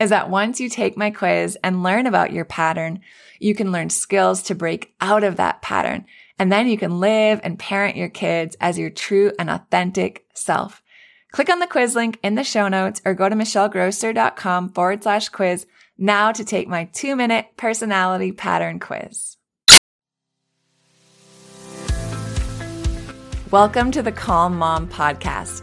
is that once you take my quiz and learn about your pattern, you can learn skills to break out of that pattern. And then you can live and parent your kids as your true and authentic self. Click on the quiz link in the show notes or go to michellegrosser.com forward slash quiz now to take my two minute personality pattern quiz. Welcome to the Calm Mom Podcast,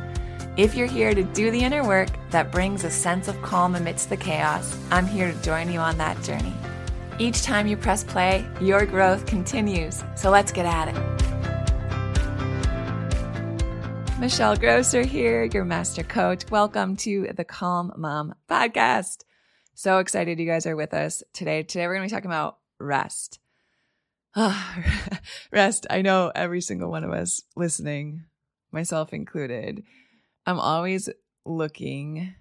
If you're here to do the inner work that brings a sense of calm amidst the chaos, I'm here to join you on that journey. Each time you press play, your growth continues. So let's get at it. Michelle Grosser here, your master coach. Welcome to the Calm Mom podcast. So excited you guys are with us today. Today we're going to be talking about rest. rest. I know every single one of us listening, myself included, I'm always looking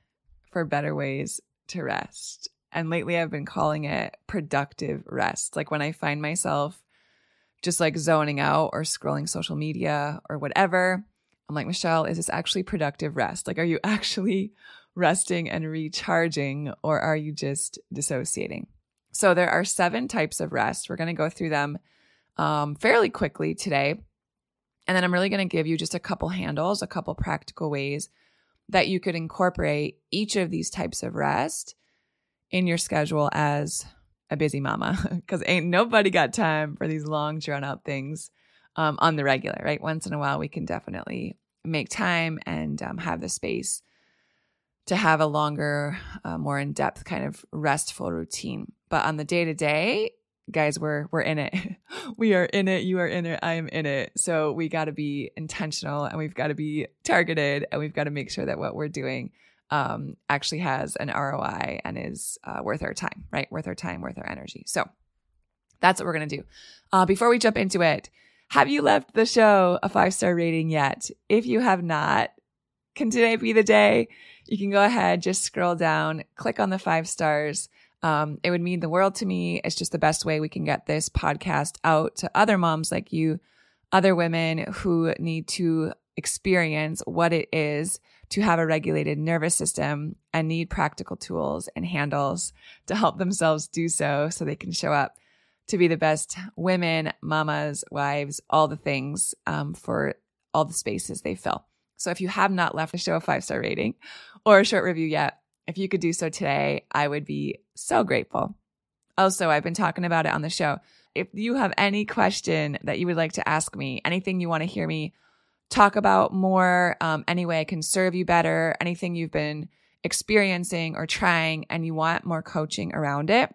for better ways to rest. And lately I've been calling it productive rest. Like when I find myself just like zoning out or scrolling social media or whatever, I'm like, Michelle, is this actually productive rest? Like, are you actually resting and recharging or are you just dissociating? So there are seven types of rest. We're going to go through them um, fairly quickly today. And then I'm really going to give you just a couple handles, a couple practical ways that you could incorporate each of these types of rest in your schedule as a busy mama because ain't nobody got time for these long drawn out things um, on the regular right? Once in a while we can definitely make time and um, have the space to have a longer uh, more in-depth kind of restful routine. But on the day to day, guys, we're we're in it. we are in it. You are in it. I am in it. So we got to be intentional and we've got to be targeted and we've got to make sure that what we're doing um, actually has an ROI and is uh, worth our time, right? Worth our time, worth our energy. So that's what we're gonna do. Uh, before we jump into it, have you left the show a five star rating yet? If you have not, can today be the day? You can go ahead, just scroll down, click on the five stars. Um, it would mean the world to me. It's just the best way we can get this podcast out to other moms like you, other women who need to experience what it is to have a regulated nervous system and need practical tools and handles to help themselves do so so they can show up to be the best women, mamas, wives, all the things um, for all the spaces they fill. So if you have not left the show a five star rating or a short review yet, if you could do so today, I would be so grateful. Also, I've been talking about it on the show. If you have any question that you would like to ask me, anything you want to hear me talk about more, um, any way I can serve you better, anything you've been experiencing or trying and you want more coaching around it,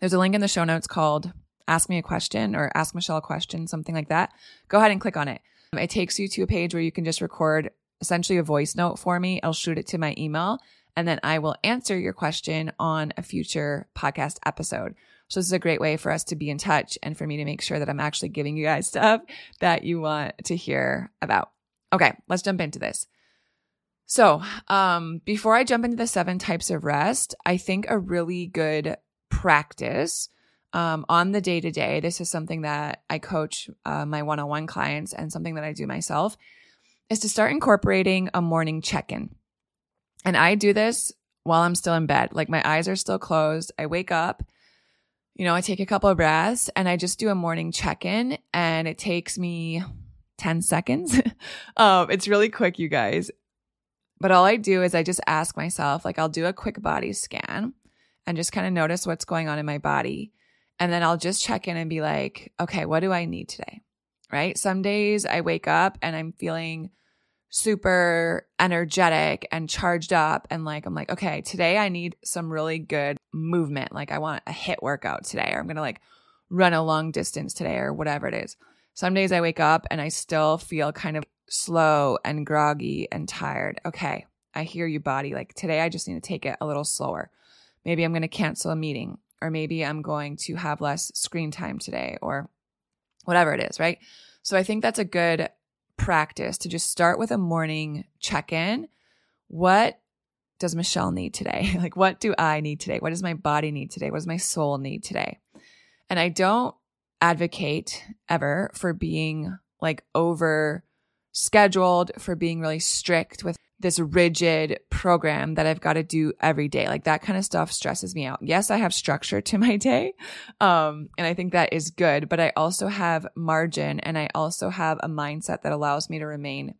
there's a link in the show notes called Ask Me a Question or Ask Michelle a Question, something like that. Go ahead and click on it. It takes you to a page where you can just record essentially a voice note for me. I'll shoot it to my email and then I will answer your question on a future podcast episode. So this is a great way for us to be in touch and for me to make sure that I'm actually giving you guys stuff that you want to hear about. Okay, let's jump into this. So, um, before I jump into the seven types of rest, I think a really good practice um, on the day to day, this is something that I coach uh, my one on one clients and something that I do myself, is to start incorporating a morning check in. And I do this while I'm still in bed. Like my eyes are still closed. I wake up, you know, I take a couple of breaths and I just do a morning check in and it takes me 10 seconds. um, it's really quick, you guys. But all I do is I just ask myself, like, I'll do a quick body scan and just kind of notice what's going on in my body. And then I'll just check in and be like, okay, what do I need today? Right. Some days I wake up and I'm feeling super energetic and charged up. And like, I'm like, okay, today I need some really good movement. Like, I want a HIIT workout today, or I'm going to like run a long distance today, or whatever it is. Some days I wake up and I still feel kind of slow and groggy and tired. Okay, I hear you, body. Like today, I just need to take it a little slower. Maybe I'm going to cancel a meeting, or maybe I'm going to have less screen time today, or whatever it is, right? So I think that's a good practice to just start with a morning check in. What does Michelle need today? like, what do I need today? What does my body need today? What does my soul need today? And I don't advocate ever for being like over scheduled, for being really strict with this rigid program that I've got to do every day. Like that kind of stuff stresses me out. Yes, I have structure to my day. Um, and I think that is good, but I also have margin and I also have a mindset that allows me to remain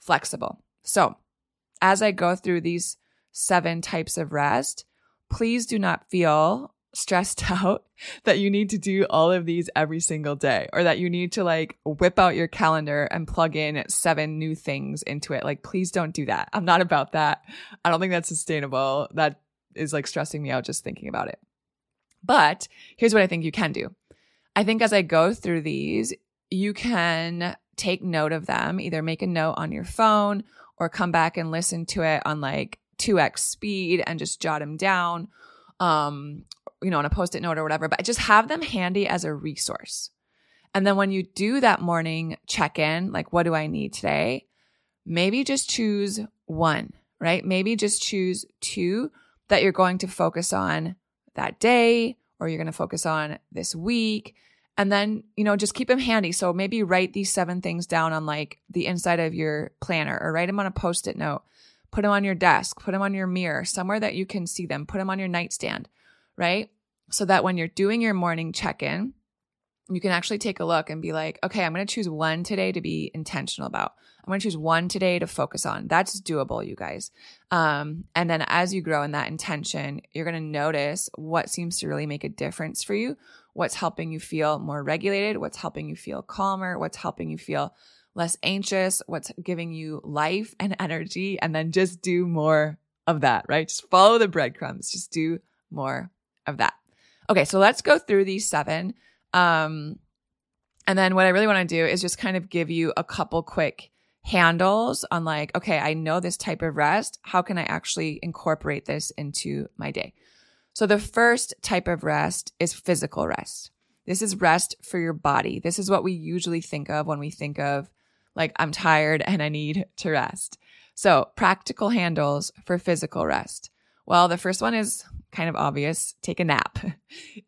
flexible. So as I go through these seven types of rest, please do not feel stressed out that you need to do all of these every single day or that you need to like whip out your calendar and plug in seven new things into it. Like, please don't do that. I'm not about that. I don't think that's sustainable. That is like stressing me out just thinking about it. But here's what I think you can do. I think as I go through these, you can take note of them, either make a note on your phone or come back and listen to it on like 2x speed and just jot them down um, you know, on a post it note or whatever, but just have them handy as a resource. And then when you do that morning check in, like, what do I need today? Maybe just choose one, right? Maybe just choose two that you're going to focus on that day or you're going to focus on this week. And then, you know, just keep them handy. So maybe write these seven things down on like the inside of your planner or write them on a post it note. Put them on your desk, put them on your mirror, somewhere that you can see them, put them on your nightstand right? So that when you're doing your morning check in, you can actually take a look and be like, okay, I'm going to choose one today to be intentional about. I'm going to choose one today to focus on. That's doable, you guys. Um, and then as you grow in that intention, you're going to notice what seems to really make a difference for you, what's helping you feel more regulated, what's helping you feel calmer, what's helping you feel less anxious, what's giving you life and energy. And then just do more of that, right? Just follow the breadcrumbs, just do more of that. Okay, so let's go through these seven. Um, and then what I really want to do is just kind of give you a couple quick handles on like, okay, I know this type of rest. How can I actually incorporate this into my day? So the first type of rest is physical rest. This is rest for your body. This is what we usually think of when we think of like, I'm tired and I need to rest. So practical handles for physical rest. Well, the first one is kind of obvious take a nap.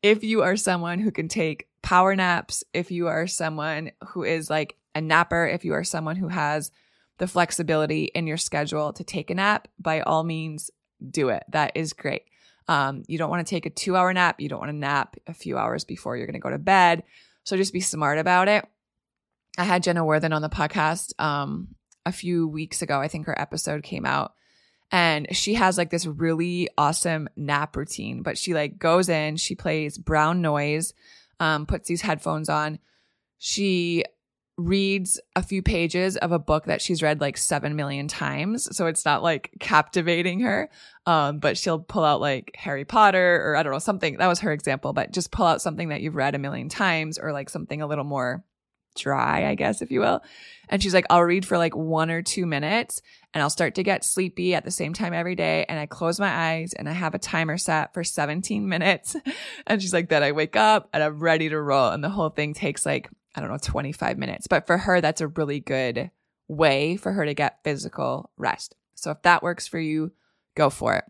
If you are someone who can take power naps, if you are someone who is like a napper, if you are someone who has the flexibility in your schedule to take a nap, by all means, do it. That is great. Um, you don't want to take a two hour nap. You don't want to nap a few hours before you're going to go to bed. So just be smart about it. I had Jenna Worthen on the podcast um, a few weeks ago. I think her episode came out and she has like this really awesome nap routine, but she like goes in, she plays brown noise, um, puts these headphones on. She reads a few pages of a book that she's read like 7 million times. So it's not like captivating her. Um, but she'll pull out like Harry Potter or I don't know, something that was her example, but just pull out something that you've read a million times or like something a little more dry, I guess, if you will. And she's like, I'll read for like one or two minutes and I'll start to get sleepy at the same time every day. And I close my eyes and I have a timer set for 17 minutes. and she's like, then I wake up and I'm ready to roll. And the whole thing takes like, I don't know, 25 minutes. But for her, that's a really good way for her to get physical rest. So if that works for you, go for it.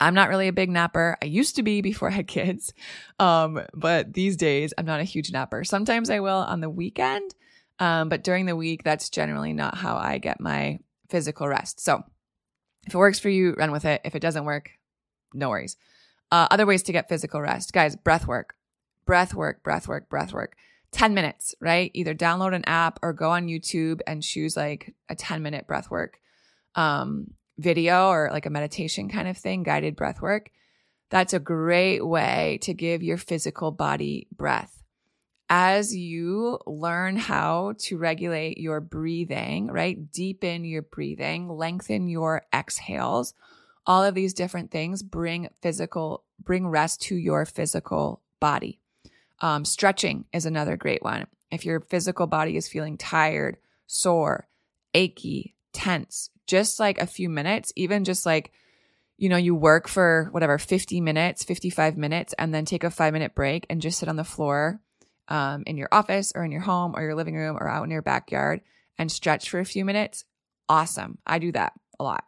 I'm not really a big napper. I used to be before I had kids. Um, but these days I'm not a huge napper. Sometimes I will on the weekend. Um, but during the week, that's generally not how I get my physical rest. So if it works for you, run with it. If it doesn't work, no worries. Uh, other ways to get physical rest, guys, breath work, breath work, breath work, breath work. 10 minutes, right? Either download an app or go on YouTube and choose like a 10 minute breath work um, video or like a meditation kind of thing, guided breath work. That's a great way to give your physical body breath as you learn how to regulate your breathing, right? Deepen your breathing, lengthen your exhales. All of these different things bring physical, bring rest to your physical body. Um, stretching is another great one. If your physical body is feeling tired, sore, achy, tense, just like a few minutes, even just like, you know, you work for whatever, 50 minutes, 55 minutes, and then take a five minute break and just sit on the floor um, in your office or in your home or your living room or out in your backyard and stretch for a few minutes, awesome. I do that a lot.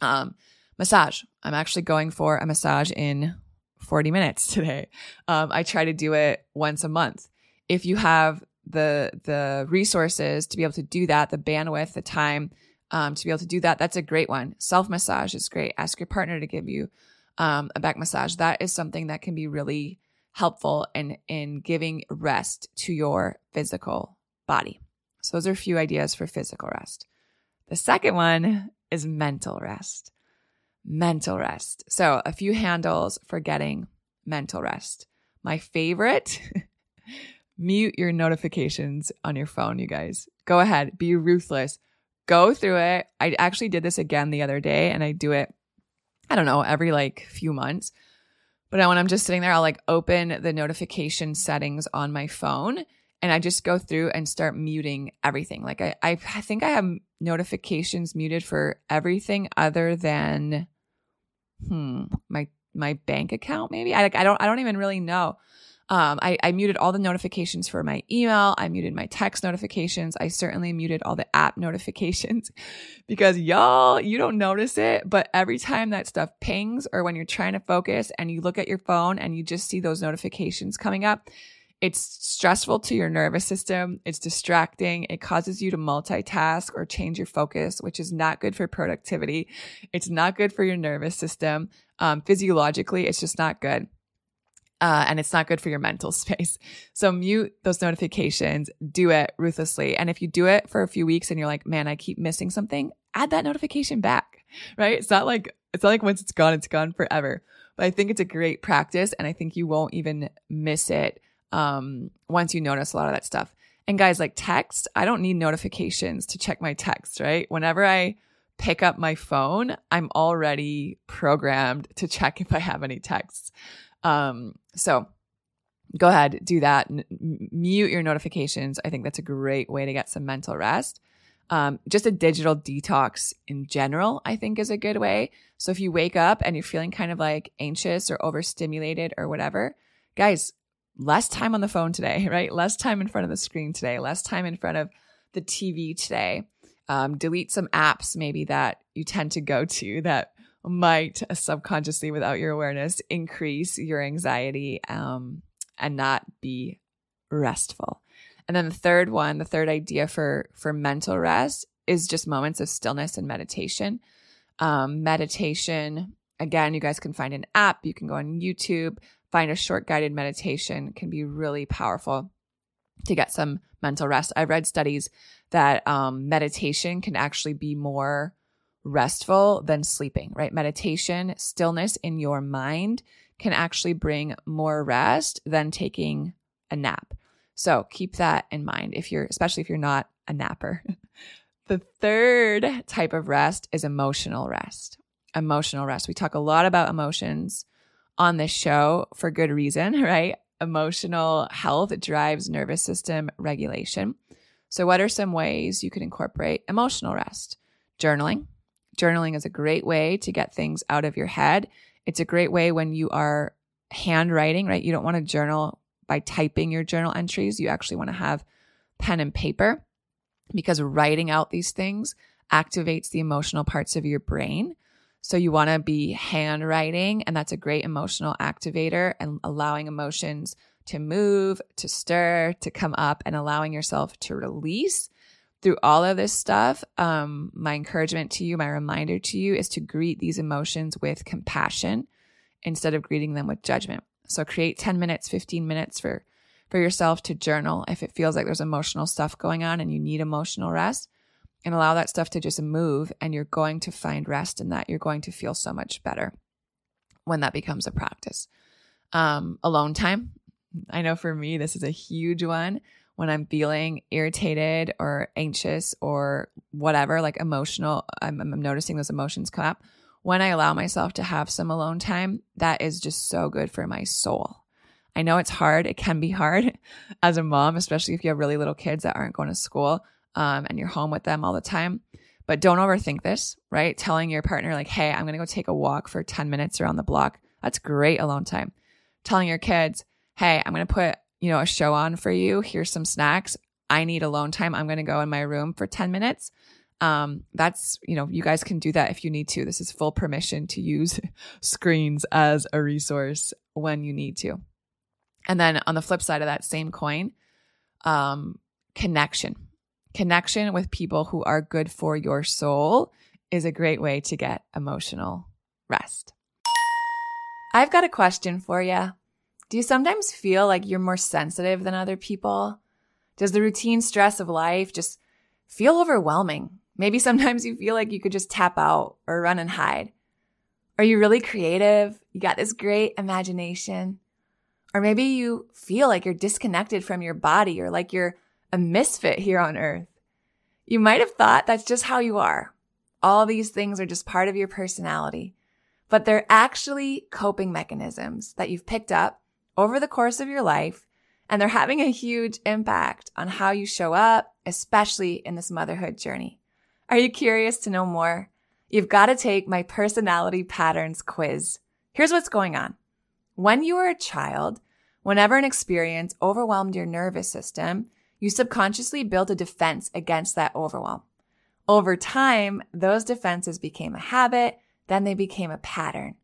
Um, massage. I'm actually going for a massage in 40 minutes today. Um, I try to do it once a month. If you have the the resources to be able to do that, the bandwidth, the time um, to be able to do that, that's a great one. Self massage is great. Ask your partner to give you um, a back massage. That is something that can be really helpful in in giving rest to your physical body. So those are a few ideas for physical rest. The second one is mental rest. Mental rest. So a few handles for getting mental rest. My favorite mute your notifications on your phone, you guys. Go ahead, be ruthless. Go through it. I actually did this again the other day and I do it, I don't know, every like few months. But when I'm just sitting there, I'll like open the notification settings on my phone and I just go through and start muting everything. Like I, I, think I have notifications muted for everything other than, hmm, my my bank account. Maybe I like I don't I don't even really know. Um, I, I muted all the notifications for my email. I muted my text notifications. I certainly muted all the app notifications because y'all, you don't notice it, but every time that stuff pings or when you're trying to focus and you look at your phone and you just see those notifications coming up, it's stressful to your nervous system. It's distracting. It causes you to multitask or change your focus, which is not good for productivity. It's not good for your nervous system. Um, physiologically, it's just not good uh, and it's not good for your mental space. So mute those notifications, do it ruthlessly. And if you do it for a few weeks and you're like, man, I keep missing something, add that notification back, right? It's not like, it's not like once it's gone, it's gone forever. But I think it's a great practice and I think you won't even miss it um, once you notice a lot of that stuff. And guys, like text, I don't need notifications to check my text, right? Whenever I pick up my phone, I'm already programmed to check if I have any texts. Um, so go ahead, do that. N- mute your notifications. I think that's a great way to get some mental rest. Um, just a digital detox in general, I think is a good way. So if you wake up and you're feeling kind of like anxious or overstimulated or whatever, guys, less time on the phone today, right? Less time in front of the screen today, less time in front of the TV today. Um, delete some apps maybe that you tend to go to that might subconsciously, without your awareness, increase your anxiety um, and not be restful. And then the third one, the third idea for for mental rest is just moments of stillness and meditation. Um, meditation, again, you guys can find an app. You can go on YouTube, find a short guided meditation. Can be really powerful. to get some mental rest. I've read studies that um, meditation can actually be more restful than sleeping, right? Meditation, stillness in your mind can actually bring more rest than taking a nap. So keep that in mind if you're, especially if you're not a napper. the third type of rest is emotional rest. Emotional rest. We talk a lot about emotions on this show for good reason, right? Emotional health drives nervous system regulation. So, what are some ways you can incorporate emotional rest? Journaling. Journaling is a great way to get things out of your head. It's a great way when you are handwriting, right? You don't want to journal by typing your journal entries. You actually want to have pen and paper because writing out these things activates the emotional parts of your brain. So you want to be handwriting, and that's a great emotional activator and allowing emotions to move, to stir, to come up, and allowing yourself to release through all of this stuff, um, my encouragement to you, my reminder to you is to greet these emotions with compassion instead of greeting them with judgment. So create 10 minutes, 15 minutes for, for yourself to journal if it feels like there's emotional stuff going on and you need emotional rest and allow that stuff to just move and you're going to find rest in that. You're going to feel so much better when that becomes a practice. Um, alone time. I know for me, this is a huge one when I'm feeling irritated or anxious or whatever, like emotional, I'm, I'm, noticing those emotions come up. When I allow myself to have some alone time, that is just so good for my soul. I know it's hard. It can be hard as a mom, especially if you have really little kids that aren't going to school um, and you're home with them all the time. But don't overthink this, right? Telling your partner, like, hey, I'm going to go take a walk for 10 minutes around the block. That's great alone time. Telling your kids, hey, I'm going to put you know, a show on for you. Here's some snacks. I need alone time. I'm going to go in my room for 10 minutes. Um, that's, you know, you guys can do that if you need to. This is full permission to use screens as a resource when you need to. And then on the flip side of that same coin, um, connection. Connection with people who are good for your soul is a great way to get emotional rest. I've got a question for you. Do you sometimes feel like you're more sensitive than other people? Does the routine stress of life just feel overwhelming? Maybe sometimes you feel like you could just tap out or run and hide. Are you really creative? You got this great imagination. Or maybe you feel like you're disconnected from your body or like you're a misfit here on earth. You might have thought that's just how you are. All these things are just part of your personality, but they're actually coping mechanisms that you've picked up over the course of your life, and they're having a huge impact on how you show up, especially in this motherhood journey. Are you curious to know more? You've got to take my personality patterns quiz. Here's what's going on. When you were a child, whenever an experience overwhelmed your nervous system, you subconsciously built a defense against that overwhelm. Over time, those defenses became a habit, then they became a pattern.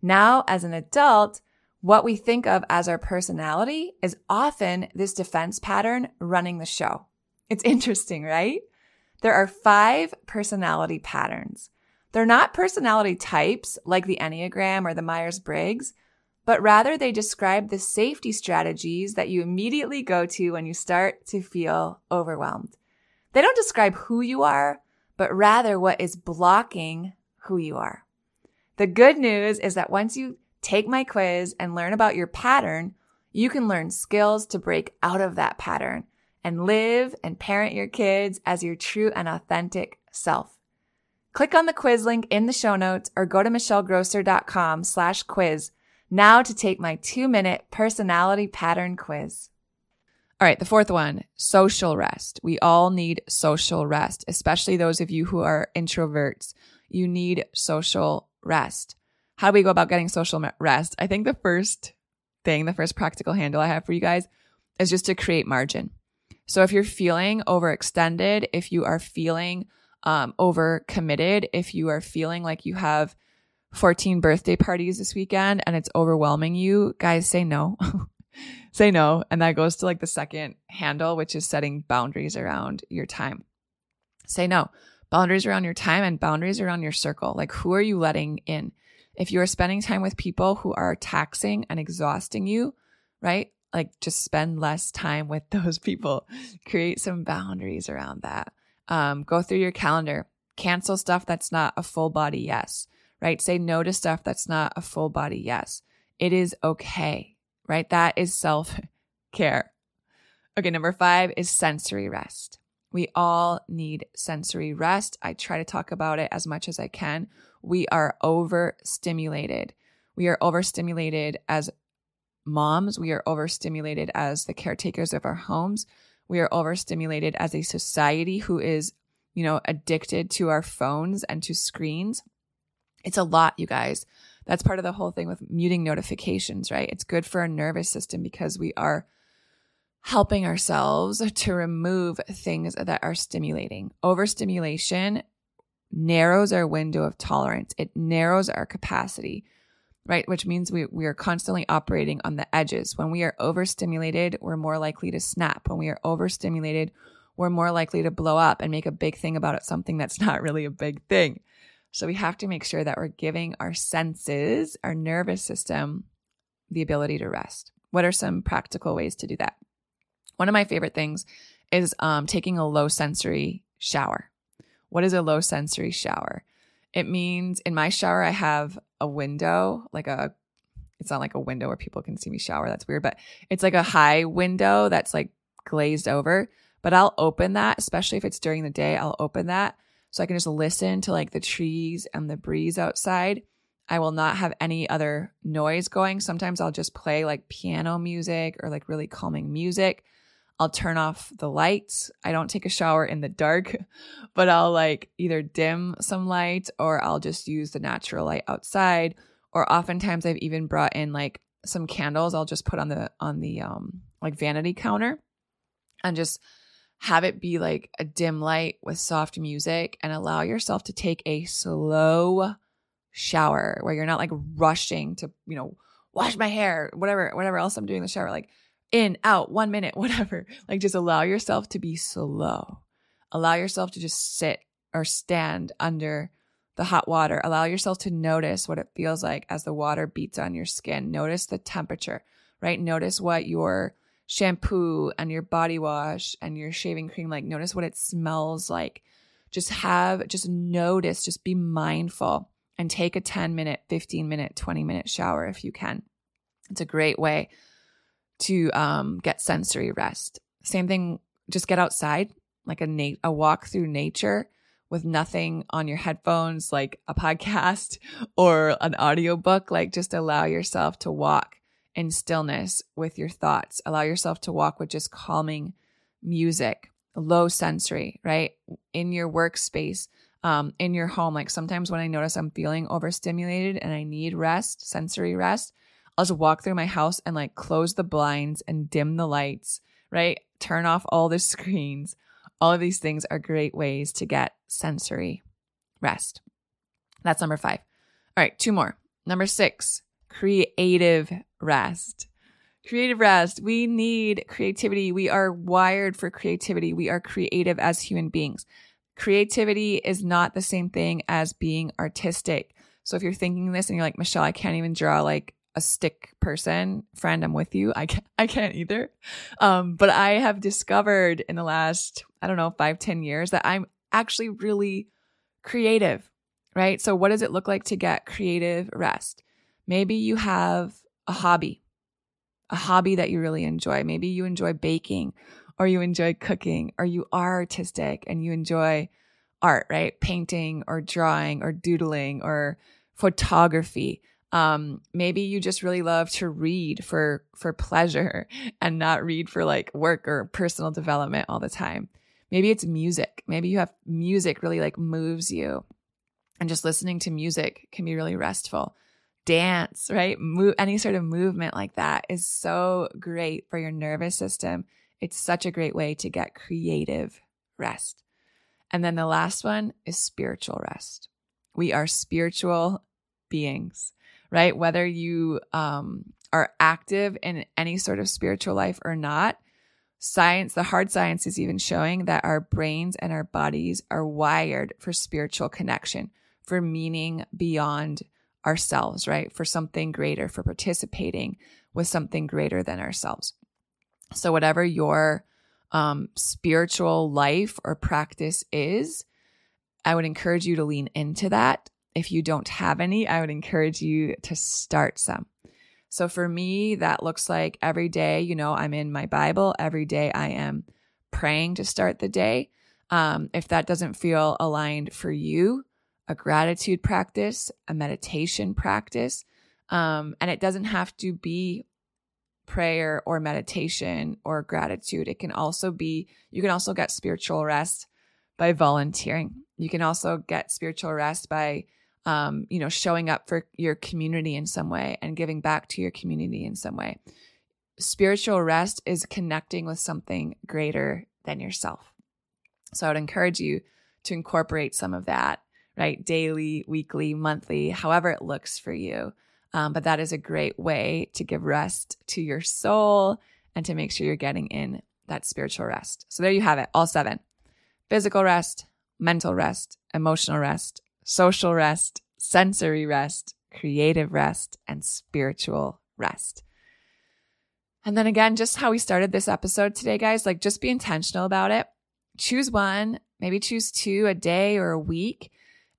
Now, as an adult, what we think of as our personality is often this defense pattern running the show. It's interesting, right? There are five personality patterns. They're not personality types like the Enneagram or the Myers Briggs, but rather they describe the safety strategies that you immediately go to when you start to feel overwhelmed. They don't describe who you are, but rather what is blocking who you are. The good news is that once you take my quiz and learn about your pattern, you can learn skills to break out of that pattern and live and parent your kids as your true and authentic self. Click on the quiz link in the show notes or go to michellegrosser.com slash quiz now to take my two minute personality pattern quiz. All right, the fourth one, social rest. We all need social rest, especially those of you who are introverts. You need social rest how do we go about getting social rest? I think the first thing, the first practical handle I have for you guys is just to create margin. So if you're feeling overextended, if you are feeling um, over committed, if you are feeling like you have 14 birthday parties this weekend and it's overwhelming you, guys say no. say no. And that goes to like the second handle, which is setting boundaries around your time. Say no. Boundaries around your time and boundaries around your circle. Like, who are you letting in? If you are spending time with people who are taxing and exhausting you, right? like just spend less time with those people. Create some boundaries around that. Um, go through your calendar, cancel stuff that's not a full body yes, right? Say no to stuff that's not a full body yes. It is okay, right? That is self care. Okay, number five is sensory rest. We all need sensory rest. I try to talk about it as much as I can. We are overstimulated. We are overstimulated as moms. We are overstimulated as the caretakers of our homes. We are overstimulated as a society who is, you know, addicted to our phones and to screens. It's a lot, you guys. That's part of the whole thing with muting notifications, right? It's good for our nervous system because we are helping ourselves to remove things that are stimulating. Overstimulation narrows our window of tolerance. It narrows our capacity right? Which means we, we are constantly operating on the edges. When we are overstimulated, we're more likely to snap. When we are overstimulated, we're more likely to blow up and make a big thing about it, something that's not really a big thing. So we have to make sure that we're giving our senses, our nervous system, the ability to rest. What are some practical ways to do that? One of my favorite things is um, taking a low sensory shower. What is a low sensory shower? It means in my shower, I have a window, like a, it's not like a window where people can see me shower. That's weird, but it's like a high window that's like glazed over. But I'll open that, especially if it's during the day, I'll open that so I can just listen to like the trees and the breeze outside. I will not have any other noise going. Sometimes I'll just play like piano music or like really calming music. I'll turn off the lights. I don't take a shower in the dark, but I'll like either dim some light or I'll just use the natural light outside. Or oftentimes I've even brought in like some candles I'll just put on the on the um like vanity counter and just have it be like a dim light with soft music and allow yourself to take a slow shower where you're not like rushing to, you know, wash my hair, whatever whatever else I'm doing in the shower like in, out, one minute, whatever. Like just allow yourself to be slow. Allow yourself to just sit or stand under the hot water. Allow yourself to notice what it feels like as the water beats on your skin. Notice the temperature, right? Notice what your shampoo and your body wash and your shaving cream like. Notice what it smells like. Just have, just notice, just be mindful and take a 10 minute, 15 minute, 20 minute shower if you can. It's a great way to um, get sensory rest. Same thing, just get outside, like a na- a walk through nature with nothing on your headphones, like a podcast or an audiobook. Like just allow yourself to walk in stillness with your thoughts. Allow yourself to walk with just calming music, low sensory, right? In your workspace, um, in your home. Like sometimes when I notice I'm feeling overstimulated and I need rest, sensory rest, I'll just walk through my house and like close the blinds and dim the lights, right? Turn off all the screens. All of these things are great ways to get sensory rest. That's number five. All right, two more. Number six, creative rest. Creative rest. We need creativity. We are wired for creativity. We are creative as human beings. Creativity is not the same thing as being artistic. So if you're thinking this and you're like, Michelle, I can't even draw like a stick person friend i'm with you. I can't, I can't either. Um, but i have discovered in the last i don't know five ten years that i'm actually really creative right? So what does it look like to get creative rest? Maybe you have a hobby a hobby that you really enjoy. Maybe you enjoy baking or you enjoy cooking or you are artistic and you enjoy art right? Painting or drawing or doodling or photography um maybe you just really love to read for for pleasure and not read for like work or personal development all the time. Maybe it's music. Maybe you have music really like moves you. And just listening to music can be really restful. Dance right? Move, any sort of movement like that is so great for your nervous system. It's such a great way to get creative rest. And then the last one is spiritual rest. We are spiritual beings right? Whether you um, are active in any sort of spiritual life or not, science, the hard science is even showing that our brains and our bodies are wired for spiritual connection, for meaning beyond ourselves, right? For something greater, for participating with something greater than ourselves. So, whatever your um, spiritual life or practice is, I would encourage you to lean into that. If you don't have any, I would encourage you to start some. So for me, that looks like every day, you know, I'm in my Bible. Every day I am praying to start the day. Um, if that doesn't feel aligned for you, a gratitude practice, a meditation practice, um, and it doesn't have to be prayer or meditation or gratitude. It can also be, you can also get spiritual rest by volunteering. You can also get spiritual rest by um, you know, showing up for your community in some way and giving back to your community in some way. Spiritual rest is connecting with something greater than yourself. So I would encourage you to incorporate some of that, right? Daily, weekly, monthly, however it looks for you. Um, but that is a great way to give rest to your soul and to make sure you're getting in that spiritual rest. So there you have it, all seven physical rest, mental rest, emotional rest, social rest, sensory rest, creative rest, and spiritual rest. And then again, just how we started this episode today, guys, like just be intentional about it. Choose one, maybe choose two a day or a week,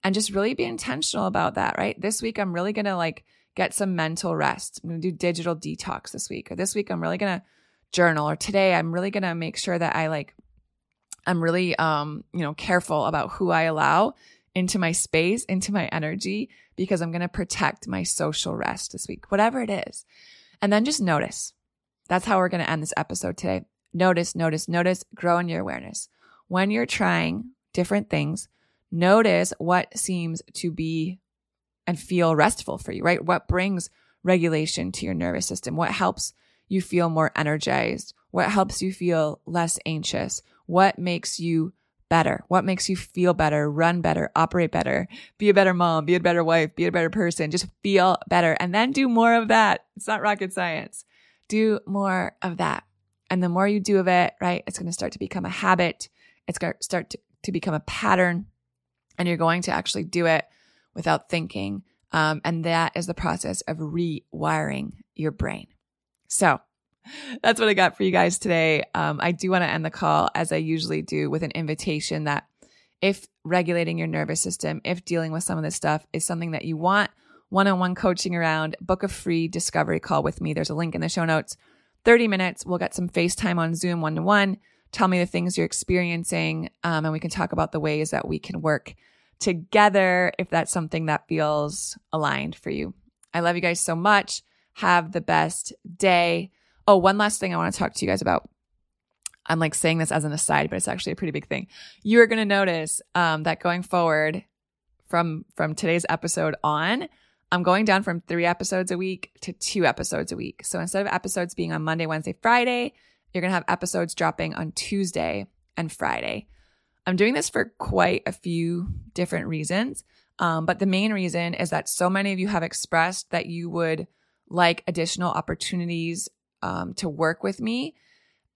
and just really be intentional about that, right? This week, I'm really going to like get some mental rest. I'm going to do digital detox this week, or this week, I'm really going to journal, or today, I'm really going to make sure that I like, I'm really, um, you know, careful about who I allow into my space, into my energy, because I'm going to protect my social rest this week, whatever it is. And then just notice. That's how we're going to end this episode today. Notice, notice, notice, grow in your awareness. When you're trying different things, notice what seems to be and feel restful for you, right? What brings regulation to your nervous system? What helps you feel more energized? What helps you feel less anxious? What makes you better? What makes you feel better, run better, operate better, be a better mom, be a better wife, be a better person, just feel better and then do more of that. It's not rocket science. Do more of that. And the more you do of it, right, it's going to start to become a habit. It's going to start to, to become a pattern and you're going to actually do it without thinking. Um, and that is the process of rewiring your brain. So that's what I got for you guys today. Um, I do want to end the call as I usually do with an invitation that if regulating your nervous system, if dealing with some of this stuff is something that you want one on one coaching around, book a free discovery call with me. There's a link in the show notes. 30 minutes. We'll get some FaceTime on Zoom one to one. Tell me the things you're experiencing, um, and we can talk about the ways that we can work together if that's something that feels aligned for you. I love you guys so much. Have the best day. Oh, one last thing I want to talk to you guys about. I'm like saying this as an aside, but it's actually a pretty big thing. You are going to notice um, that going forward from from today's episode on, I'm going down from three episodes a week to two episodes a week. So instead of episodes being on Monday, Wednesday, Friday, you're going to have episodes dropping on Tuesday and Friday. I'm doing this for quite a few different reasons. Um, but the main reason is that so many of you have expressed that you would like additional opportunities um, to work with me.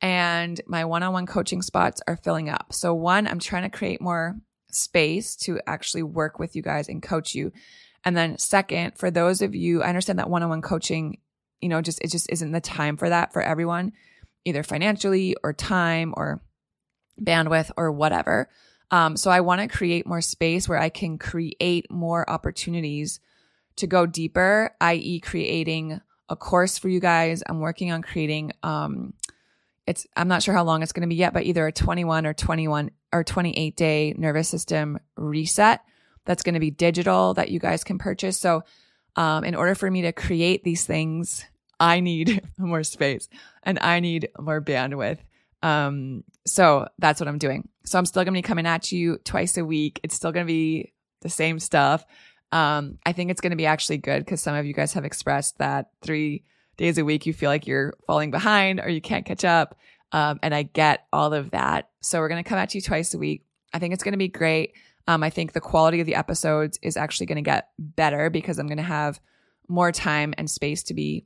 And my one on one coaching spots are filling up. So, one, I'm trying to create more space to actually work with you guys and coach you. And then, second, for those of you, I understand that one on one coaching, you know, just it just isn't the time for that for everyone, either financially or time or bandwidth or whatever. Um, so, I want to create more space where I can create more opportunities to go deeper, i.e., creating a course for you guys. I'm working on creating um it's I'm not sure how long it's going to be yet, but either a 21 or 21 or 28 day nervous system reset that's going to be digital that you guys can purchase. So um in order for me to create these things, I need more space and I need more bandwidth. Um so that's what I'm doing. So I'm still going to be coming at you twice a week. It's still going to be the same stuff. Um, I think it's going to be actually good because some of you guys have expressed that three days a week you feel like you're falling behind or you can't catch up. Um, and I get all of that. So we're going to come at you twice a week. I think it's going to be great. Um, I think the quality of the episodes is actually going to get better because I'm going to have more time and space to be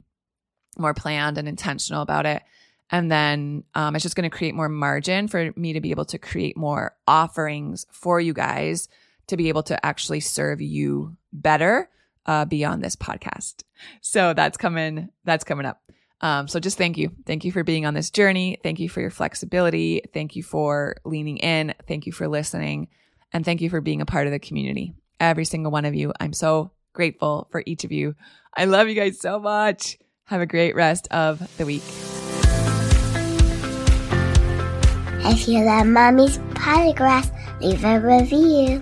more planned and intentional about it. And then um, it's just going to create more margin for me to be able to create more offerings for you guys to be able to actually serve you better uh, beyond this podcast. So that's coming. That's coming up. Um, so just thank you. Thank you for being on this journey. Thank you for your flexibility. Thank you for leaning in. Thank you for listening. And thank you for being a part of the community. Every single one of you. I'm so grateful for each of you. I love you guys so much. Have a great rest of the week. If you love Mommy's Podcast, leave a review.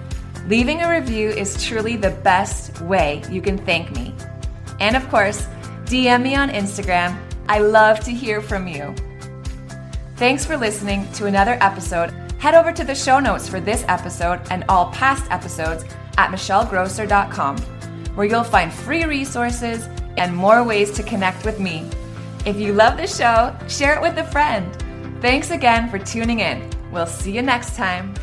Leaving a review is truly the best way you can thank me. And of course, DM me on Instagram. I love to hear from you. Thanks for listening to another episode. Head over to the show notes for this episode and all past episodes at michellegrosser.com, where you'll find free resources and more ways to connect with me. If you love the show, share it with a friend. Thanks again for tuning in. We'll see you next time.